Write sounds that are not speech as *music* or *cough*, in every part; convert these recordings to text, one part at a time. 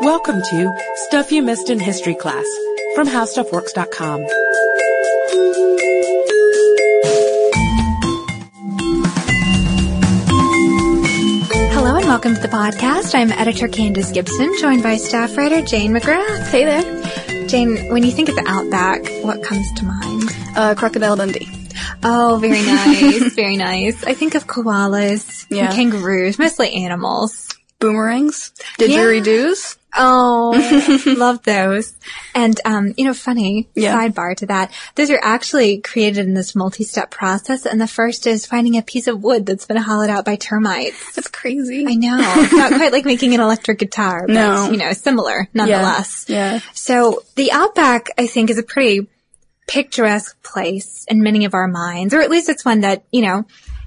Welcome to Stuff You Missed in History Class from HowStuffWorks.com. Hello and welcome to the podcast. I'm editor Candace Gibson, joined by staff writer Jane McGrath. Hey there. Jane, when you think of the Outback, what comes to mind? Uh, Crocodile Dundee. Oh, very *laughs* nice, very nice. I think of koalas, Yeah. and kangaroos, mostly animals. Boomerangs. Yeah. Didgeridoos. Oh, *laughs* love those. And, um, you know, funny Yeah. sidebar to that. Those are actually created in this multi-step process. And the first is finding a piece of wood that's been hollowed out by termites. That's crazy. I know. It's not quite like making an electric guitar, but, No. you know, similar nonetheless. Yeah. So the Outback, I think, is a pretty picturesque place in many of our minds, or at least it's one that, you know,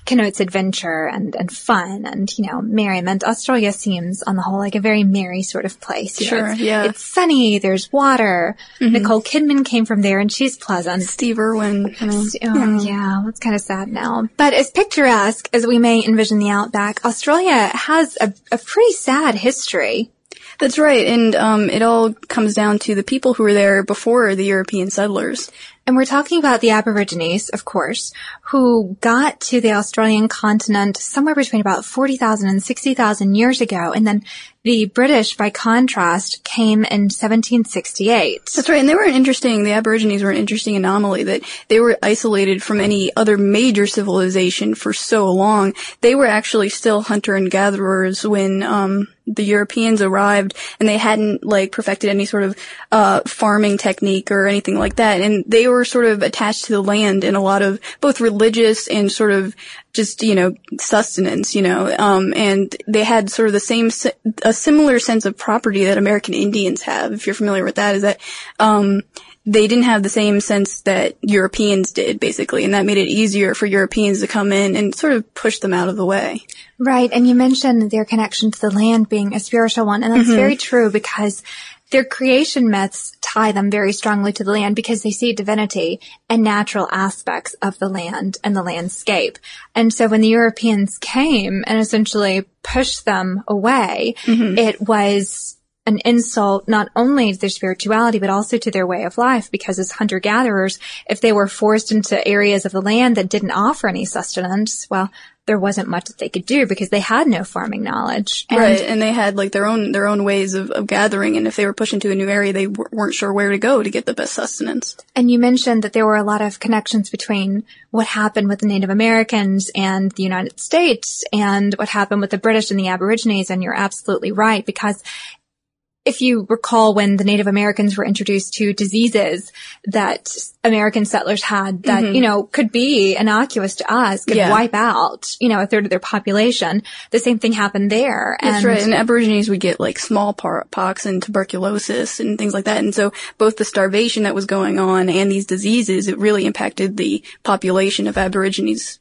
connotes adventure and, and fun and, you know, merriment. Australia seems on the whole like a very merry sort of place. You know, Sure, it's- yeah. Mm-hmm. It's sunny, there's water. Nicole Kidman came from there and she's pleasant. Steve Irwin. You know. Oh, yeah, that's kind of sad now. But as picturesque as we may envision the Outback, Australia has a, a pretty sad history. That's right. And um, it all comes down to the people who were there before the European settlers. And we're talking about the Aborigines, of course, who got to the Australian continent somewhere between about 40,000 and 60,000 years ago. And then the British, by contrast, came in 1768. That's right. And they were an interesting, the Aborigines were an interesting anomaly that they were isolated from any other major civilization for so long. They were actually still hunter and gatherers when, um, the Europeans arrived and they hadn't like perfected any sort of, uh, farming technique or anything like that. And they were sort of attached to the land in a lot of both religious and sort of just, you know, sustenance, you know, um, and they had sort of the same, a similar sense of property that American Indians have, if you're familiar with that, is that, um, they didn't have the same sense that Europeans did, basically, and that made it easier for Europeans to come in and sort of push them out of the way. Right. And you mentioned their connection to the land being a spiritual one. And that's very true because their creation myths tie them very strongly to the land because they see divinity and natural aspects of the land and the landscape. And so when the Europeans came and essentially pushed them away, mm-hmm. it was an insult not only to their spirituality but also to their way of life because as hunter gatherers if they were forced into areas of the land that didn't offer any sustenance well there wasn't much that they could do because they had no farming knowledge and right, and they had like their own their own ways of, of gathering, and if they were pushed into a new area, they w- weren't sure where to go to get the best sustenance. And you mentioned that there were a lot of connections between what happened with the Native Americans and the United States and what happened with the British and the Aborigines. And you're absolutely right because if you recall when the Native Americans were introduced to diseases that American settlers had that, mm-hmm. you know, could be innocuous to us, could Yeah. wipe out, you know, a third of their population, the same thing happened there. That's and right. And Aborigines would get like smallpox and tuberculosis and things like that. And so both the starvation that was going on and these diseases, it really impacted the population of Aborigines.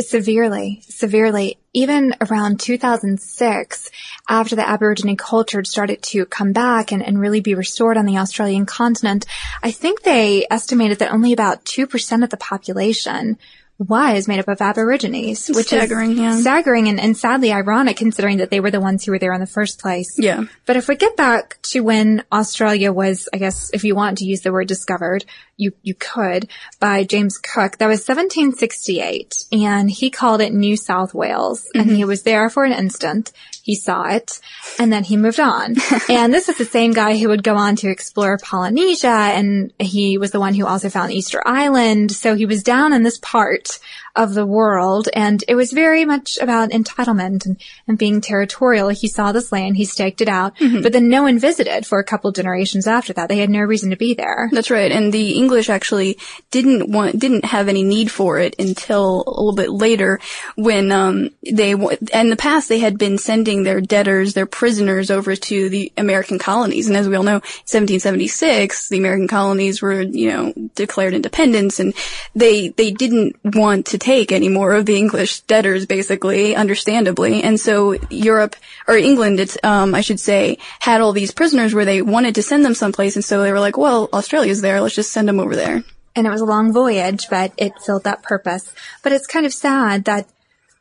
Severely, severely. Even around 2006, after the Aborigine culture started to come back and, and really be restored on the Australian continent, I think they estimated that only about 2% of the population was made up of Aborigines, which Staggering, is yeah. staggering and, and sadly ironic considering that they were the ones who were there in the first place. Yeah. But if we get back to when Australia was, I guess, if you want to use the word discovered, you, you could, by James Cook, that was 1768, and he called it New South Wales, and mm-hmm. he was there for an instant. He saw it, and then he moved on. *laughs* and this is the same guy who would go on to explore Polynesia, and he was the one who also found Easter Island, so he was down in this part of the world, and it was very much about entitlement and, and being territorial. He saw this land, he staked it out, but then no one visited for a couple generations after that. They had no reason to be there. That's right. And the English actually didn't want, didn't have any need for it until a little bit later when, um, they, in the past they had been sending their debtors, their prisoners over to the American colonies. And as we all know, 1776, the American colonies were, you know, declared independence and they, they didn't want to take any more of the English debtors, basically, understandably. And so Europe, or England, it's, um, I should say, had all these prisoners where they wanted to send them someplace. And so they were like, well, Australia's there. Let's just send them over there. and it was a long voyage, but it filled that purpose. But it's kind of sad that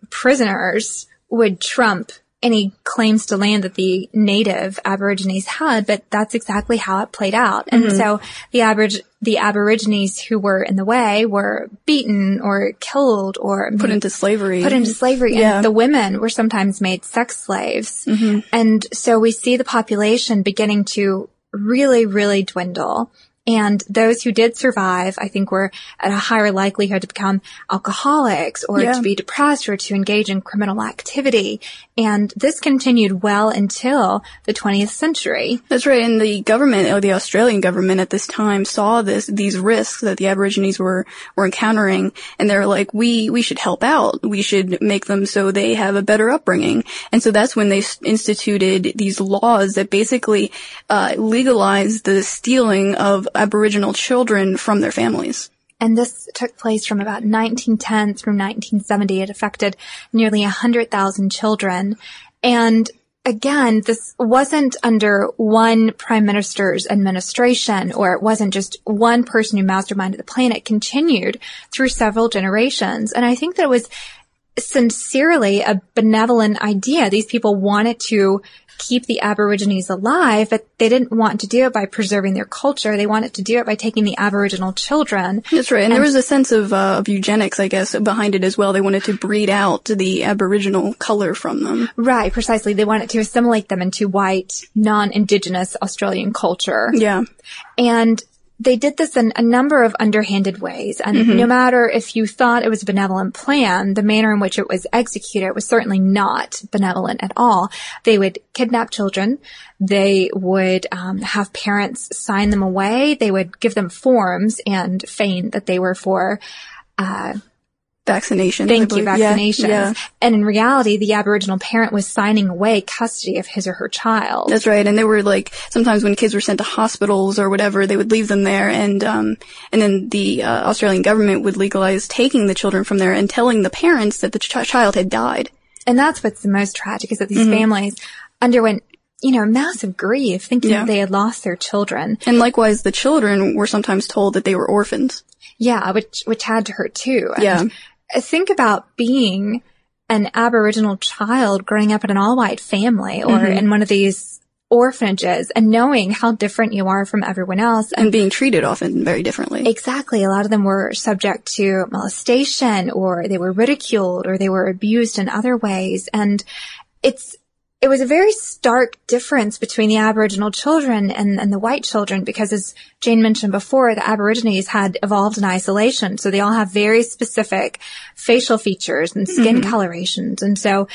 prisoners would trump any claims to land that the native Aborigines had, but that's exactly how it played out. And mm-hmm. so the the Aborigines who were in the way were beaten or killed or put into slavery. Put into slavery. Yeah. And the women were sometimes made sex slaves. Mm-hmm. And so we see the population beginning to really, really dwindle. And those who did survive, I think were at a higher likelihood to become alcoholics or yeah. to be depressed or to engage in criminal activity. And this continued well until the 20th century. That's right. And the government or the Australian government at this time saw this, these risks that the Aborigines were, were encountering. And they're like, we, we should help out. We should make them so they have a better upbringing. And so that's when they instituted these laws that basically, uh, legalized the stealing of Aboriginal children from their families. And this took place from about 1910 through 1970. It affected nearly 100,000 children. And again, this wasn't under one prime minister's administration, or it wasn't just one person who masterminded the plan. It continued through several generations. And I think that it was sincerely a benevolent idea. These people wanted to keep the Aborigines alive, but they didn't want to do it by preserving their culture. They wanted to do it by taking the Aboriginal children. That's right. And, and there was a sense of, uh, of eugenics, I guess, behind it as well. They wanted to breed out the Aboriginal color from them. Right, precisely. They wanted to assimilate them into white, non-indigenous Australian culture. Yeah. And they did this in a number of underhanded ways. And mm-hmm. no matter if you thought it was a benevolent plan, the manner in which it was executed was certainly not benevolent at all. They would kidnap children. They would um, have parents sign them away. They would give them forms and feign that they were for uh, vaccinations. Thank you, vaccinations. Yeah, yeah. And in reality, the Aboriginal parent was signing away custody of his or her child. That's right. And they were like, sometimes when kids were sent to hospitals or whatever, they would leave them there and, um, and then the uh, Australian government would legalize taking the children from there and telling the parents that the ch- child had died. And that's what's the most tragic is that these mm-hmm. families underwent you know, massive grief thinking yeah. that they had lost their children. And likewise, the children were sometimes told that they were orphans. Yeah, which, which had to hurt too. And yeah think about being an Aboriginal child growing up in an all white family or mm-hmm. in one of these orphanages and knowing how different you are from everyone else and, and, being treated often very differently. Exactly. A lot of them were subject to molestation or they were ridiculed or they were abused in other ways. And it's, it was a very stark difference between the Aboriginal children and, and the white children because as Jane mentioned before, the Aborigines had evolved in isolation. So they all have very specific facial features and skin mm-hmm. colorations. And so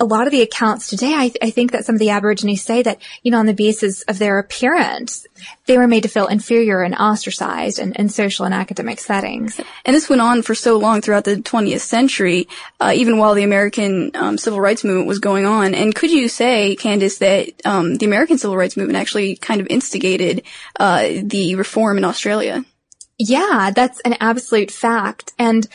a lot of the accounts today, I, th- I, think that some of the Aborigines say that, you know, on the basis of their appearance, they were made to feel inferior and ostracized in, in social and academic settings. And this went on for so long throughout the 20th century, uh, even while the American um, civil rights movement was going on. And could you say, Candace, that um, the American civil rights movement actually kind of instigated uh, the reform in Australia? Yeah, that's an absolute fact. And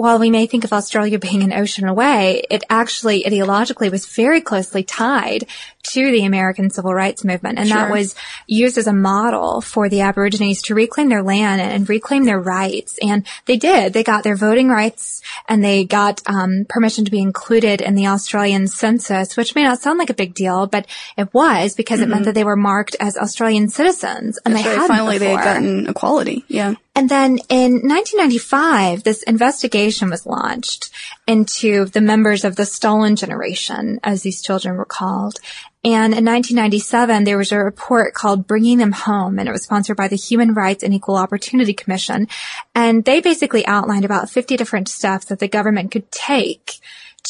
while we may think of Australia *laughs* being an ocean away, it actually ideologically was very closely tied to the American civil rights movement. And sure. that was used as a model for the Aborigines to reclaim their land and reclaim their rights. And they did. They got their voting rights and they got um, permission to be included in the Australian census, which may not sound like a big deal, but it was because mm-hmm. it meant mm-hmm. that they were marked as Australian citizens and That's they right. had finally before. they had gotten equality. Yeah. And then in 1995, this investigation was launched into the members of the stolen generation, as these children were called. And in 1997, there was a report called Bringing Them Home, and it was sponsored by the Human Rights and Equal Opportunity Commission. And they basically outlined about 50 different steps that the government could take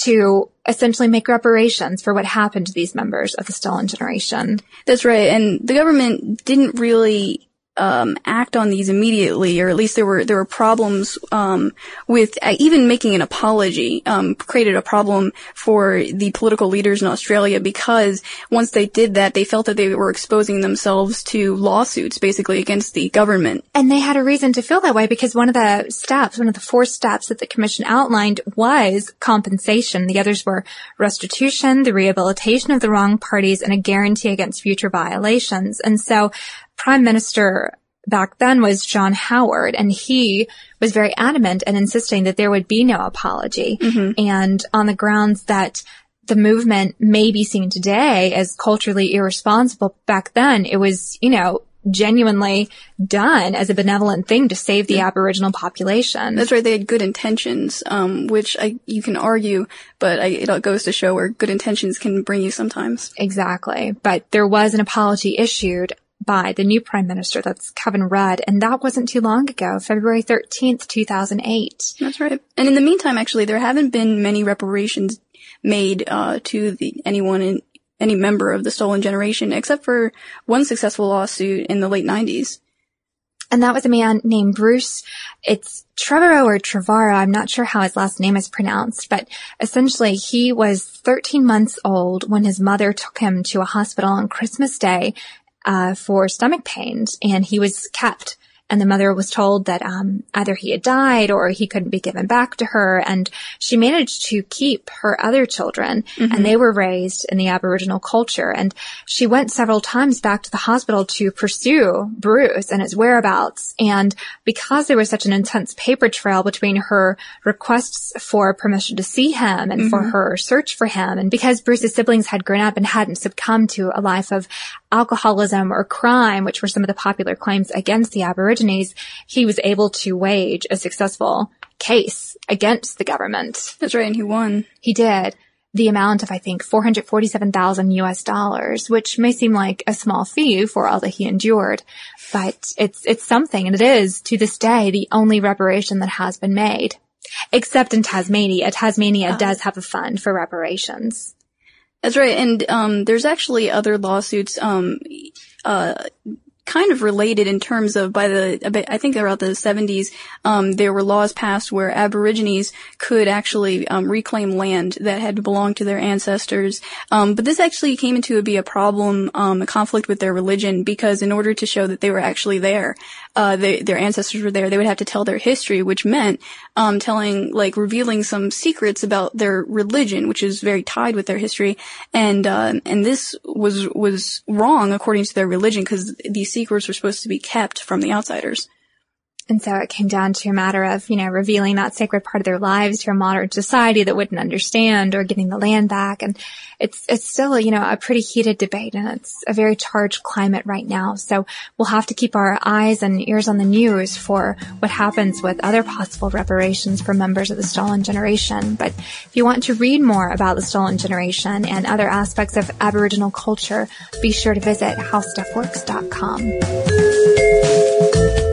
to essentially make reparations for what happened to these members of the stolen generation. That's right. And the government didn't really um, act on these immediately, or at least there were there were problems um, with uh, even making an apology. Um, created a problem for the political leaders in Australia because once they did that, they felt that they were exposing themselves to lawsuits, basically against the government. And they had a reason to feel that way because one of the steps, one of the four steps that the commission outlined was compensation. The others were restitution, the rehabilitation of the wrong parties, and a guarantee against future violations. And so prime minister back then was John Howard and he was very adamant and insisting that there would be no apology mm-hmm. and on the grounds that the movement may be seen today as culturally irresponsible, back then it was, you know, genuinely done as a benevolent thing to save the Aboriginal population. That's right. They had good intentions, um, which I, you can argue, but I, it all goes to show where good intentions can bring you sometimes. Exactly. But there was an apology issued by the new prime minister, that's Kevin Rudd, and that wasn't too long ago, February 13th, 2008. That's right. And in the meantime, actually, there haven't been many reparations made uh, to the anyone in any member of the stolen generation, except for one successful lawsuit in the late 90s. And that was a man named Bruce. It's Trevorrow or Trevorrow. I'm not sure how his last name is pronounced, but essentially he was 13 months old when his mother took him to a hospital on Christmas Day uh, for stomach pains, and he was kept and the mother was told that um, either he had died or he couldn't be given back to her. And she managed to keep her other children, mm-hmm. and they were raised in the Aboriginal culture. And she went several times back to the hospital to pursue Bruce and his whereabouts. And because there was such an intense paper trail between her requests for permission to see him and mm-hmm. for her search for him, and because Bruce's siblings had grown up and hadn't succumbed to a life of alcoholism or crime, which were some of the popular claims against the Aborigines, he was able to wage a successful case against the government. That's right, and he won. He did. The amount of, I think, 447,000 US dollars, which may seem like a small fee for all that he endured, but it's, it's something, and it is, to this day, the only reparation that has been made. Except in Tasmania. Tasmania uh, does have a fund for reparations. That's right. And, um, there's actually other lawsuits, um, uh, kind of related in terms of by the I think around the 70s um, there were laws passed where Aborigines could actually um, reclaim land that had belonged to their ancestors. Um, but this actually came into to be a problem, um, a conflict with their religion because in order to show that they were actually there, uh, they, their ancestors were there, they would have to tell their history, which meant um, telling, like, revealing some secrets about their religion, which is very tied with their history. And uh, and this was was wrong according to their religion because these secrets were supposed to be kept from the outsiders. And so it came down to a matter of, you know, revealing that sacred part of their lives to a modern society that wouldn't understand or getting the land back. And it's, it's still, you know, a pretty heated debate and it's a very charged climate right now. So we'll have to keep our eyes and ears on the news for what happens with other possible reparations for members of the stolen generation. But if you want to read more about the stolen generation and other aspects of Aboriginal culture, be sure to visit howstuffworks.com.